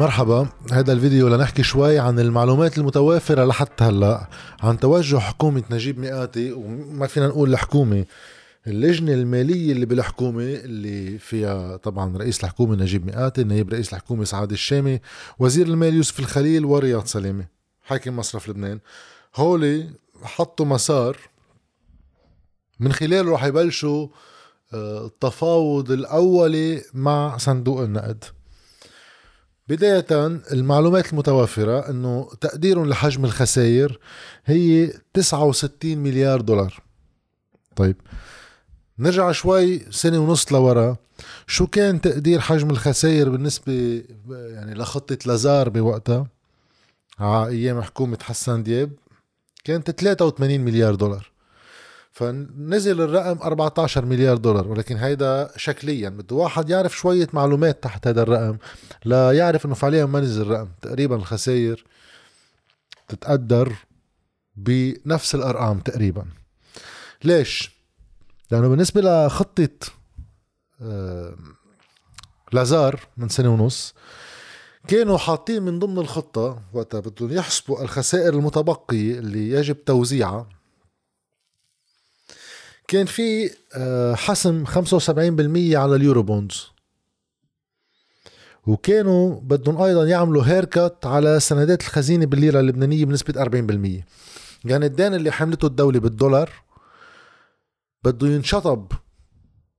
مرحبا. هذا الفيديو لنحكي شوي عن المعلومات المتوافرة لحتى هلا عن توجه حكومة نجيب مئاتي وما فينا نقول الحكومة اللجنة المالية اللي بالحكومة اللي فيها طبعا رئيس الحكومة نجيب مئاتي نائب رئيس الحكومة سعاد الشامي وزير المال يوسف الخليل ورياض سلامة حاكم مصرف لبنان. هولي حطوا مسار من خلاله رح يبلشوا آه، التفاوض الأولي مع صندوق النقد. بداية المعلومات المتوافرة أنه تقدير لحجم الخسائر هي 69 مليار دولار. طيب نرجع شوي سنة ونص لورا. شو كان تقدير حجم الخسائر بالنسبة يعني لخطة لازار بوقتها؟ على أيام حكومة حسان دياب كانت 83 مليار دولار. فنزل الرقم 14 مليار دولار ولكن هيدا شكليا. بده واحد يعرف شوية معلومات تحت هذا الرقم لا يعرف إنه فعليا ما نزل الرقم. تقريبا الخسائر تتقدر بنفس الأرقام تقريبا. ليش؟ لأنه بالنسبة لخطة لازار من سنة ونص كانوا حاطين من ضمن الخطة وقتها بدهم يحسبوا الخسائر المتبقية اللي يجب توزيعها كان في آه، حسم 75% على اليورو بوندز وكانوا بدهم أيضا يعملوا هيركت على سندات الخزينة بالليرة اللبنانية بنسبة 40% يعني الدين اللي حملته الدولة بالدولار بده ينشطب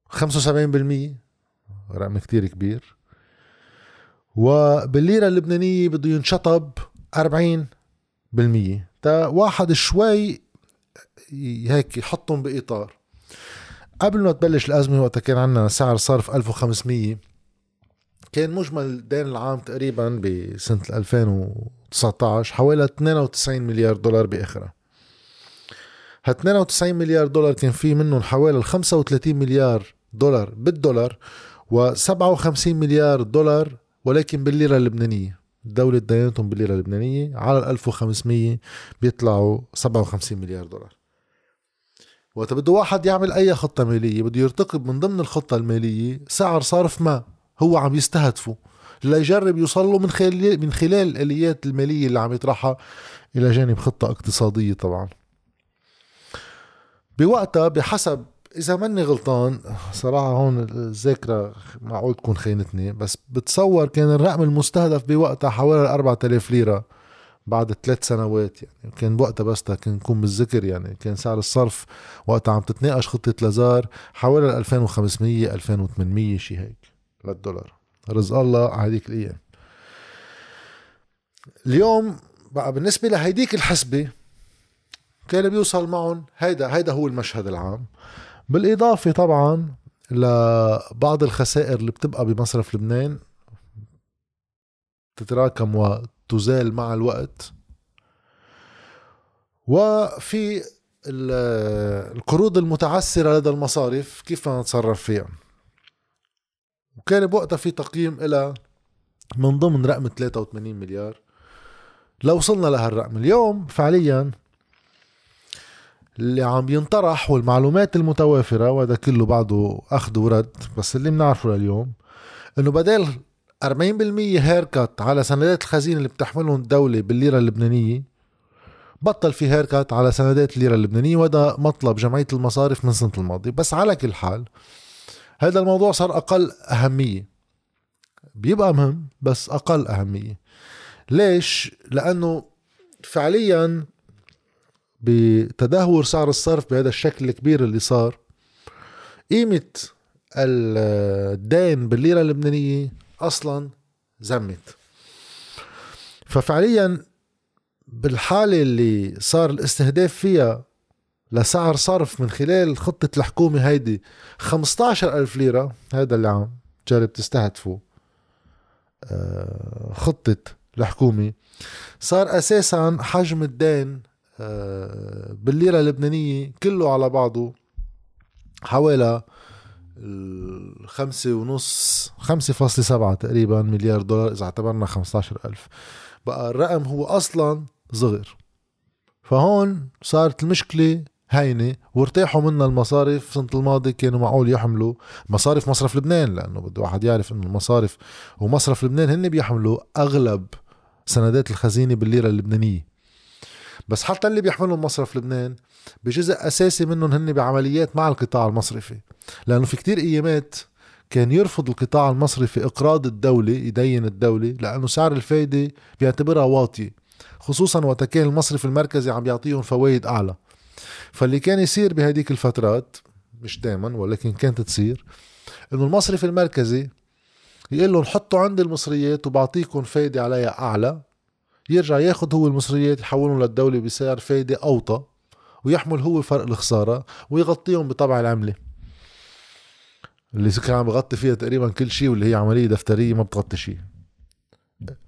75% رقم كتير كبير. وبالليرة اللبنانية بده ينشطب 40% تا واحد شوي هيك يحطهم بإطار. قبل ما تبلش الأزمة وقتها كان عندنا سعر صرف 1500 كان مجمل الدين العام تقريبا بسنة 2019 حوالي 92 مليار دولار بآخرها ها 92 مليار دولار كان في منهم حوالي 35 مليار دولار بالدولار و57 مليار دولار ولكن بالليرة اللبنانية. الدولة دينتهم بالليرة اللبنانية على ال 1500 بيطلعوا 57 مليار دولار. وقت بده واحد يعمل أي خطة مالية بده يرتقب من ضمن الخطة المالية سعر صرف ما هو عم يستهدفه ليجرب يوصل له من خلال من خلال الآليات المالية اللي عم يطرحها إلى جانب خطة اقتصادية طبعا. بوقتها بحسب إذا ماني غلطان صراحة هون الذاكرة معقول تكون خينتني بس بتصور كان الرقم المستهدف بوقتها حوالي 4000 ليرة. بعد ثلاث سنوات يعني. كان بوقتها بس كان نكون بالذكر يعني. كان سعر الصرف وقتها عم تتناقش خطة لازار حوالي 2500 2800 شي هيك للدولار. رزق الله على هذيك الأيام. اليوم بقى بالنسبة لهيديك الحسبة كان بيوصل معهم هيدا هيدا هو المشهد العام. بالإضافة طبعا لبعض الخسائر اللي بتبقى بمصرف لبنان تتراكم تزال مع الوقت. وفي القروض المتعسرة لدى المصارف كيف نتصرف فيها؟ وكان بوقتها في تقييم إلى من ضمن رقم 83 مليار. لو وصلنا لهالرقم اليوم فعليا اللي عم ينطرح والمعلومات المتوافرة وهذا كله بعده أخذ ورد بس اللي بنعرفه لليوم إنه بدل 40% هيركت على سندات الخزينة اللي بتحملهم الدولة بالليرة اللبنانية. بطل في هيركت على سندات الليرة اللبنانية وهذا مطلب جمعية المصارف من سنه الماضية. بس على كل حال هذا الموضوع صار أقل أهمية. بيبقى مهم بس أقل أهمية. ليش؟ لأنه فعليا بتدهور سعر الصرف بهذا الشكل الكبير اللي صار قيمة الدين بالليرة اللبنانية أصلا زمت. ففعليا بالحالة اللي صار الاستهداف فيها لسعر صرف من خلال خطة الحكومة هيدي 15 ألف ليرة هذا اللي عم جرب تستهدفه آه، خطة الحكومة. صار أساسا حجم الدين آه، بالليرة اللبنانية كله على بعضه حوالي الخمسة ونص. خمسة فاصلة سبعة تقريبا مليار دولار إذا اعتبرنا خمسة ألف. بقى الرقم هو أصلا صغر فهون صارت المشكلة هينة. وارتاحوا منها المصارف. سنة الماضي كانوا معقول يحملوا مصارف مصرف لبنان لأنه بده واحد يعرف إنه المصارف ومصرف لبنان هن بيحملوا أغلب سندات الخزينة بالليرة اللبنانية. بس حتى اللي بيحملوا مصرف لبنان بجزء أساسي منهم هن بعمليات مع القطاع المصرفي. لأنه في كتير أيامات كان يرفض القطاع المصرفي إقراض الدولة يدين الدولة لأنه سعر الفايدة بيعتبرها واطي خصوصا وقت كان المصرف المركزي عم يعطيهم فوائد أعلى. فاللي كان يصير بهديك الفترات مش دائما ولكن كانت تصير إنه المصرف المركزي يقول لهم حطوا عندي المصريات وبعطيكم فايدة عليها أعلى يرجع ياخد هو المصريات يحولهم للدولة بسعر فايدة أوطى ويحمل هو فرق الخسارة ويغطيهم بطبع العملة. اللي كان عم بغطي فيها تقريبا كل شيء واللي هي عملية دفترية ما بتغطي شيء.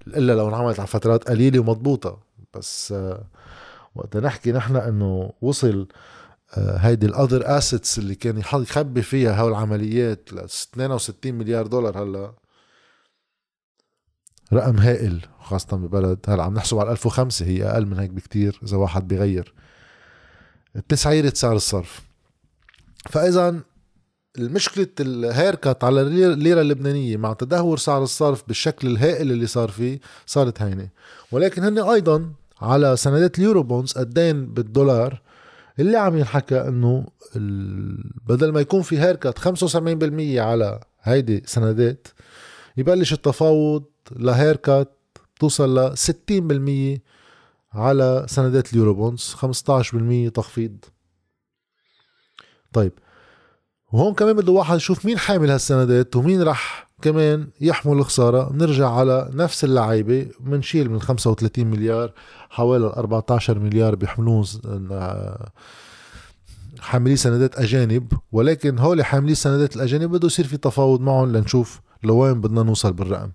إلا لو انعملت على فترات قليلة ومضبوطة. بس آه وقت نحكي نحن إنه وصل آه، هيدي الأذر اسيتس اللي كان يخبي فيها هول العمليات ل 62 مليار دولار هلا رقم هائل خاصة ببلد هلا عم نحسب على 1005 هي أقل من هيك بكتير إذا واحد بيغير. تسعيرة سعر الصرف. فاذا المشكلة ال haircut على الليرة اللبنانية مع تدهور سعر الصرف بالشكل الهائل اللي صار فيه صارت هينة. ولكن هن أيضا على سندات ال Eurobonds الدين بالدولار اللي عم ينحكى إنه بدل ما يكون في haircut 75% على هيدي سندات يبلش التفاوض ل haircut توصل ل 60% على سندات ال Eurobonds 15% تخفيض. طيب وهون كمان بده واحد يشوف مين حامل هالسندات ومين رح كمان يحمل الخسارة. بنرجع على نفس اللعيبة بنشيل من 35 مليار حوالي 14 مليار بيحملوهن حاملي سندات أجانب ولكن هول حاملي سندات الأجانب بده يصير في تفاوض معهم لنشوف لوين بدنا نوصل بالرقم.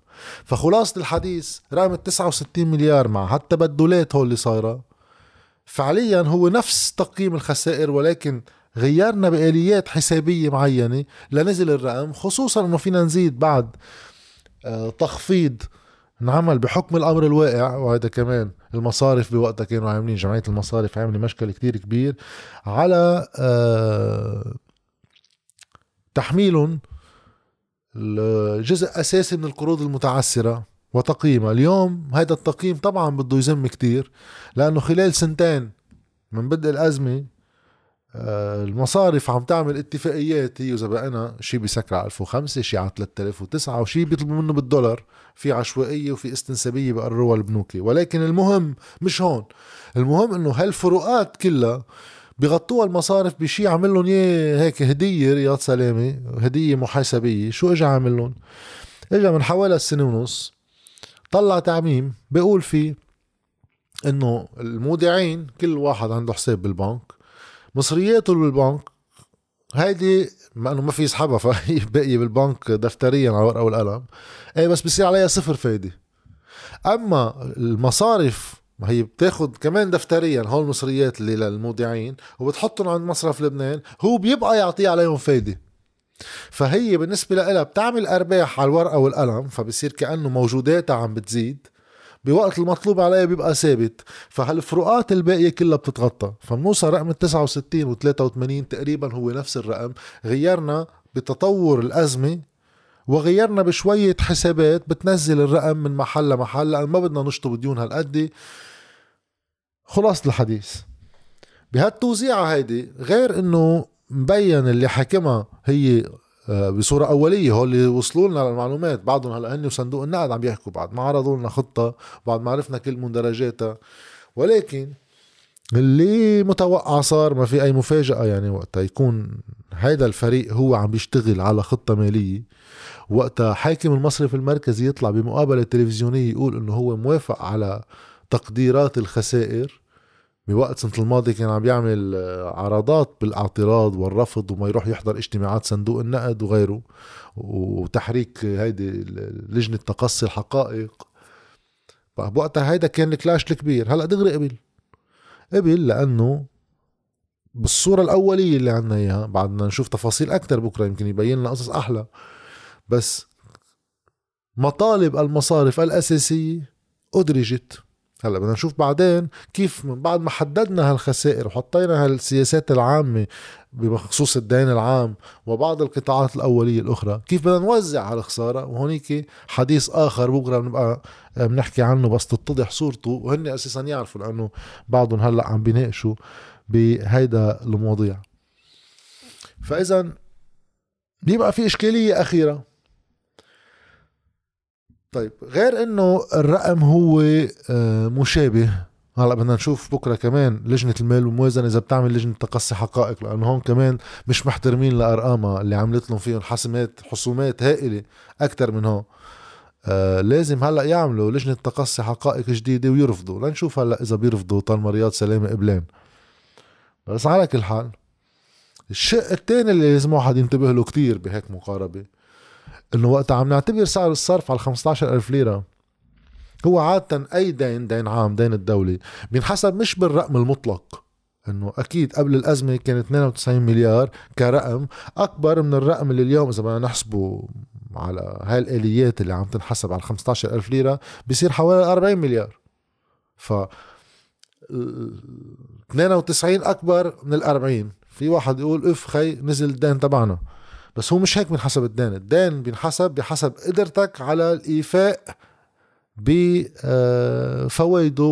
فخلاصة الحديث رقم ال 69 مليار مع هالتبدلات هول اللي صايرة. فعليا هو نفس تقييم الخسائر ولكن غيرنا بآليات حسابية معينة لنزل الرقم خصوصا إنه فينا نزيد بعد آه، تخفيض انعمل بحكم الأمر الواقع. وهذا كمان المصارف بوقتها كانوا عاملين جمعية المصارف عاملة مشكل كتير كبير على آه، تحميلهم جزء أساسي من القروض المتعسرة وتقييمها اليوم هذا التقييم طبعا بده يزم كتير لأنه خلال سنتين من بدء الأزمة آه، المصارف عم تعمل اتفاقيات هي بقينا شيء بيسكر على 1005 شيء على 3009 وشيء بيطلبوا منه بالدولار. في عشوائية وفي استنسابية بقرروها البنوكي. ولكن المهم مش هون. المهم إنه هالفروقات كلها بغطوها المصارف بشيء عمل لهم إياه هيك هدية رياض سلامة هدية محاسبية. شو اجى عامل لهم؟ اجى من حوالي السنة ونص طلع تعميم بيقول فيه إنه المودعين كل واحد عنده حساب بالبنك مصرياته بالبنك هيدي ما إنه ما في يسحبها فهي باقية بالبنك دفتريا على الورقه والقلم. اي بس بصير عليها صفر فايدة. أما المصارف ما هي بتاخد كمان دفتريا هول المصريات اللي للمودعين وبتحطهم عند مصرف لبنان هو بيبقى يعطيه عليهم فايدة. فهي بالنسبة لها بتعمل أرباح على الورقة والقلم فبصير كأنه موجوداتها عم بتزيد. بوقت المطلوب عليها بيبقى ثابت. فهالفروقات الباقية كلها بتتغطى. فبنوصل رقم ال 69 و 83 تقريبا هو نفس الرقم. غيرنا بتطور الأزمة وغيرنا بشوية حسابات بتنزل الرقم من محل لمحل. لأن ما بدنا نشطب ديون هالقد. خلاص الحديث. بهالتوزيعة هيدي غير إنه مبين اللي حاكمها هي آه، بصورة أولية هو اللي وصلوا لنا المعلومات بعضهم هلأ هن وصندوق النقد عم يحكوا بعد ما عرضوا لنا خطة بعد ما عرفنا كل مندرجاتها. ولكن اللي متوقع صار ما في أي مفاجأة يعني وقتها يكون هيدا الفريق هو عم بيشتغل على خطة مالية. وقتها حاكم المصرف المركزي يطلع بمقابلة تلفزيونية يقول إنه هو موافق على تقديرات الخسائر. بوقت سنة الماضي كان عم يعمل آه، عرضات بالاعتراض والرفض وما يروح يحضر اجتماعات صندوق النقد وغيره وتحريك هيدي لجنة تقصي الحقائق. بوقتها هيدا كان الكلاش الكبير. هلأ دغري قبل؟ قبل لأنه بالصورة الأولية اللي عنا إياها بعدنا نشوف تفاصيل أكتر بكرة يمكن يبين لنا قصص أحلى. بس مطالب المصارف الأساسية أدرجت. هلا بدنا نشوف بعدين كيف من بعد ما حددنا هالخسائر وحطينا هالسياسات العامة بخصوص الدين العام وبعض القطاعات الأولية الأخرى كيف بدنا نوزع هالخسارة؟ وهونيك حديث آخر بكرة بنبقى بنحكي عنه بس تتضح صورته وهن أساسا يعرفوا لأنه بعضهم هلأ عم بيناقشوا بهيدا المواضيع. فاذا بيبقى في إشكالية أخيرة. طيب غير إنه الرقم هو آه، مشابه. هلأ بدنا نشوف بكرة كمان لجنة المال والموازنة إذا بتعمل لجنة تقصي حقائق لأنه هون كمان مش محترمين لأرقامها اللي عملت لهم فيهم حسمات حسومات هائلة أكثر من هون. آه لازم هلأ يعملوا لجنة تقصي حقائق جديدة ويرفضوا. لنشوف هلأ إذا بيرفضوا طالما رياض سلامة قبلان بس على كل حال الشق الثاني اللي لازم واحد ينتبه له كتير بهيك مقاربة إنه وقت عم نعتبر سعر الصرف على 15000 ليرة. هو عادة أي دين دين عام دين الدولة بينحسب مش بالرقم المطلق. إنه أكيد قبل الأزمة كان 92 مليار كرقم أكبر من الرقم اللي اليوم إذا بدنا نحسبه على هاي الآليات اللي عم تنحسب على 15000 ليرة بصير حوالي 40 مليار. ف 92 أكبر من ال 40 في واحد يقول إف خي نزل الدين تبعنا. بس هو مش هيك بنحسب الدين. الدين بينحسب بحسب قدرتك على الإيفاء بفوائده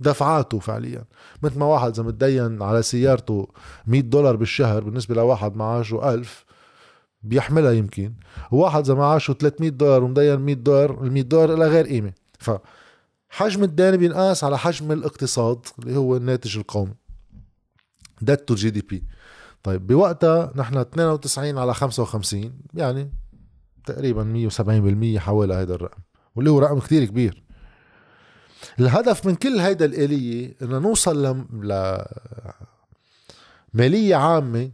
ودفعاته فعليا. مثل ما واحد إذا متدين على سيارته 100 دولار بالشهر بالنسبة لواحد معاشه 1000 بيحملها يمكن. وواحد إذا معاشه 300 دولار ومدين 100 دولار ال 100 دولار لها غير قيمة. ف حجم الدين بينقاس على حجم الاقتصاد اللي هو الناتج القومي debt to GDP طيب بوقتها نحن 92 على 55 يعني تقريبا 170% حوالي هذا الرقم واللي هو رقم كتير كبير. الهدف من كل هيدا الآلية إنه نوصل ل مالية عامة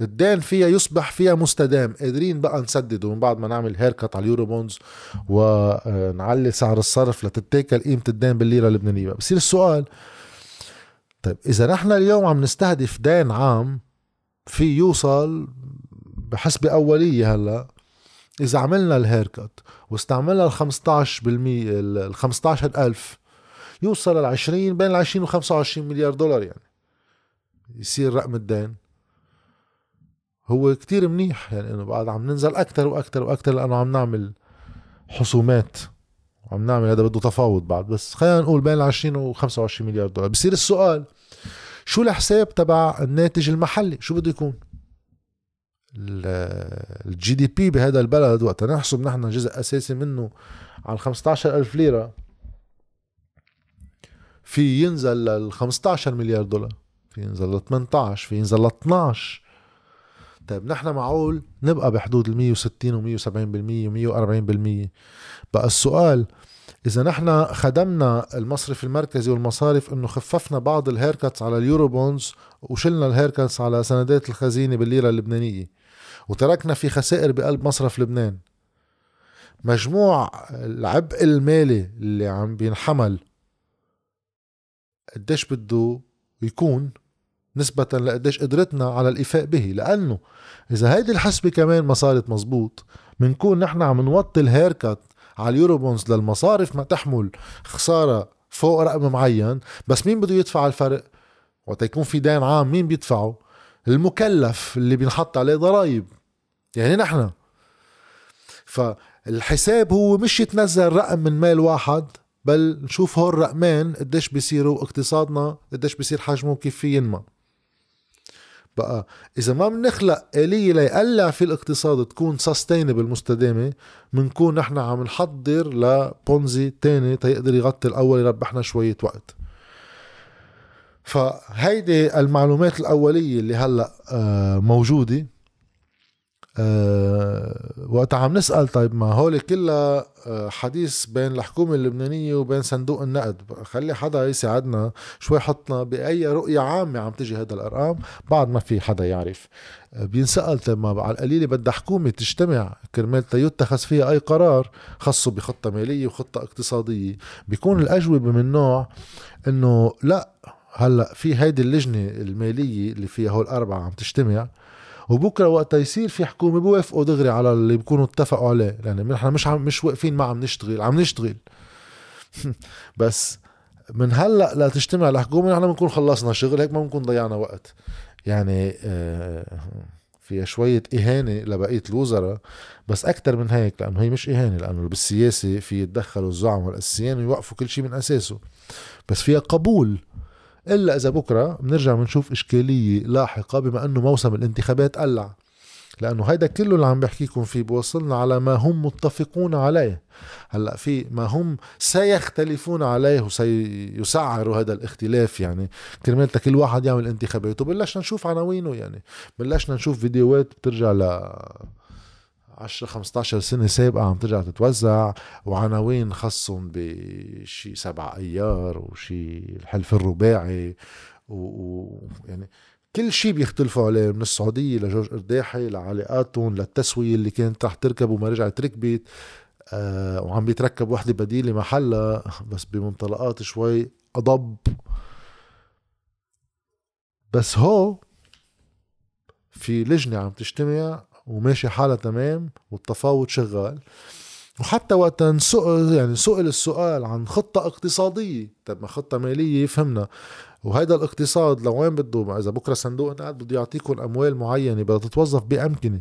الدين فيها يصبح فيها مستدام قادرين بقى نسدده من بعد ما نعمل haircut على ال Eurobonds ونعلي سعر الصرف لتتاكل قيمة الدين بالليرة اللبنانية. بصير السؤال طيب إذا نحن اليوم عم نستهدف دين عام في يوصل بحسبة أولية هلا. إذا عملنا الهيركت واستعملنا ال 15% ال 15000 يوصل ال 20 بين ال 20 و 25 مليار دولار يعني. يصير رقم الدين. هو كتير منيح يعني إنه بعد عم ننزل أكثر وأكثر وأكثر لأنه عم نعمل حسومات. وعم نعمل هذا بده تفاوض بعد. بس خلينا نقول بين ال 20 و 25 مليار دولار. بصير السؤال شو الحساب تبع الناتج المحلي؟ شو بده يكون؟ الجي دي بي بهذا البلد وقت نحسب نحن جزء أساسي منه على 15 ألف ليرة. في ينزل لل 15 مليار دولار. في ينزل ل 18 في ينزل ل 12 طيب نحن معقول نبقى بحدود ال 160 و 170% و 140% بقى السؤال إذا نحن خدمنا المصرف المركزي والمصارف إنه خففنا بعض ال haircuts على ال Eurobonds وشلنا ال haircuts على سندات الخزينة بالليرة اللبنانية. وتركنا في خسائر بقلب مصرف لبنان. مجموع العبء المالي اللي عم بينحمل قديش بده يكون نسبة لقديش قدرتنا على الإيفاء به. لأنه إذا هيدي الحسبة كمان ما صارت مزبوط بنكون نحن عم نوطي ال haircut على ال Eurobonds للمصارف ما تحمل خسارة فوق رقم معين. بس مين بده يدفع الفرق؟ وقت يكون في دين عام مين بيدفعه؟ المكلف اللي بينحط عليه ضرائب. يعني نحن. فالحساب هو مش يتنزل رقم من مال واحد بل نشوف هول الرقمين قديش بيصيروا اقتصادنا قديش بيصير حجمه كيف ينمى بقى. إذا ما بنخلق آلية ليقلع في الاقتصاد تكون سستينبل مستدامة بنكون نحن عم نحضر لبونزي تاني تيقدر يغطي الأول يربحنا شوية وقت. فهيدي المعلومات الأولية اللي هلأ آه، موجودة. أه وقت عم نسأل طيب ما هول كلها آه، حديث بين الحكومة اللبنانية وبين صندوق النقد. خلي حدا يساعدنا شوي حطنا بأي رؤية عامة عم تجي هذا الأرقام بعد ما في حدا يعرف. آه، بينسأل طيب ما على القليلة بدها حكومة تجتمع. كرمال يتخذ فيها أي قرار خاصه بخطة مالية وخطة اقتصادية. بيكون الأجوبة من نوع إنه لا هلأ في هيدي اللجنة المالية اللي فيها هول الأربعة عم تجتمع وبكرة وقت يصير في حكومة بوافقوا دغري على اللي بيكونوا اتفقوا عليه. يعني نحن مش عم مش واقفين ما عم نشتغل عم نشتغل. بس من هلأ لا تجتمع الحكومة نحن بنكون خلصنا شغل هيك ما بنكون ضيعنا وقت. يعني آه، فيها شوية إهانة لبقية الوزراء بس أكتر من هيك لأنه هي مش إهانة لأنه بالسياسة في يتدخلوا الزعماء الأساسيين ويوقفوا كل شيء من أساسه. بس فيها قبول. إلا إذا بكرة بنرجع بنشوف إشكالية لاحقة بما أنه موسم الانتخابات قلع. لأنه هيدا كله اللي عم بحكيكم فيه بوصلنا على ما هم متفقون عليه. هلأ في ما هم سيختلفون عليه وسيسعروا هذا الاختلاف يعني. كرمال كل واحد يعمل انتخاباته. بلشنا نشوف عناوينه يعني. بلشنا نشوف فيديوهات بترجع ل 10 15 سنة سابقة عم ترجع تتوزع وعناوين خصهم بشي سبع أيار وشي الحلف الرباعي ويعني. كل شيء بيختلفوا عليه من السعودية لجورج أرداحي لعلاقاتهم للتسوية اللي كانت رح تركب وما رجعت ركبت آه وعم بيتركب وحدة بديلة محلها بس بمنطلقات شوي أضب بس هو في لجنة عم تجتمع وماشي حالها تمام والتفاوض شغال. وحتى وقت نسأل يعني سئل السؤال عن خطة اقتصادية. طب ما خطة مالية فهمنا وهيدا الاقتصاد لوين بده إذا بكرة صندوق النقد بده يعطيكم أموال معينة بدها تتوظف بأمكنة.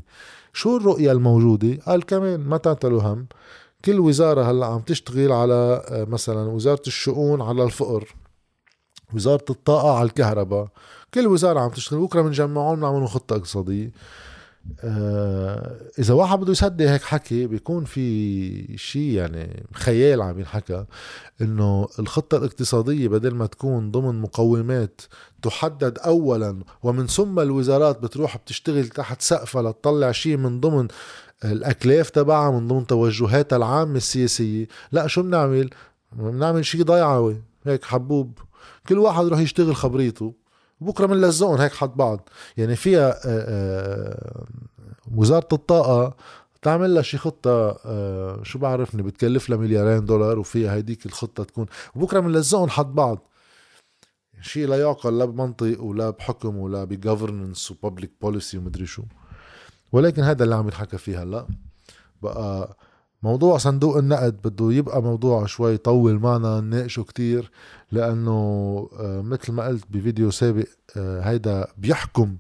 شو الرؤية الموجودة؟ قال كمان ما تعتلوا هم. كل وزارة هلأ عم تشتغل على آه، مثلا وزارة الشؤون على الفقر. وزارة الطاقة على الكهرباء. كل وزارة عم تشتغل. بكرة بنجمعهم بنعملوا خطة اقتصادية. آه إذا واحد بده يصدق هيك حكي بيكون في شيء يعني خيال عم ينحكى إنه الخطة الاقتصادية بدل ما تكون ضمن مقومات تحدد اولا ومن ثم الوزارات بتروح بتشتغل تحت سقفها لتطلع شيء من ضمن الأكلاف تبعها من ضمن توجهاتها العامة السياسية لا شو بنعمل؟ بنعمل شيء ضيعوي هيك حبوب. كل واحد يروح يشتغل خبريته. بكرة بنلزقهم هيك حد بعض. يعني فيها آه، آه، وزارة الطاقة تعمل لها شي خطة آه، شو بعرفني بتكلف لها مليارين دولار وفيها هيديك الخطة تكون. وبكره بنلزقهم حد بعض. شيء لا يعقل لا بمنطق ولا بحكم ولا بجفرنس وببليك بوليسي ومدري شو. ولكن هذا اللي عم يتحكى فيه هلا. بقى موضوع صندوق النقد بده يبقى موضوع شوي يطول معنا نناقشه كتير لأنه آه، مثل ما قلت بفيديو سابق آه، هيدا بيحكم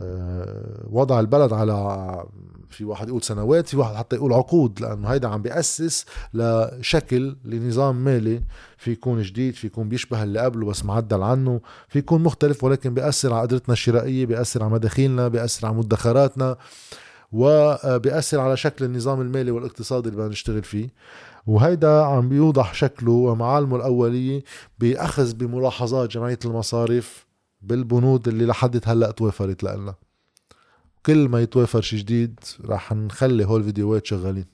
آه، وضع البلد على في واحد يقول سنوات في واحد حتى يقول عقود لأنه هيدا عم بيأسس لشكل لنظام مالي في يكون جديد في يكون بيشبه اللي قبله بس معدل عنه في يكون مختلف ولكن بيأثر على قدرتنا الشرائية بيأثر على مداخيلنا بيأثر على مدخراتنا. وبيأثر على شكل النظام المالي والاقتصادي اللي بدنا نشتغل فيه. وهيدا عم بيوضح شكله ومعالمه الأولية بأخذ بملاحظات جمعية المصارف بالبنود اللي لحد هلأ توافرت لنا كل ما يتوافر شي جديد رح نخلي هول الفيديوهات شغالين.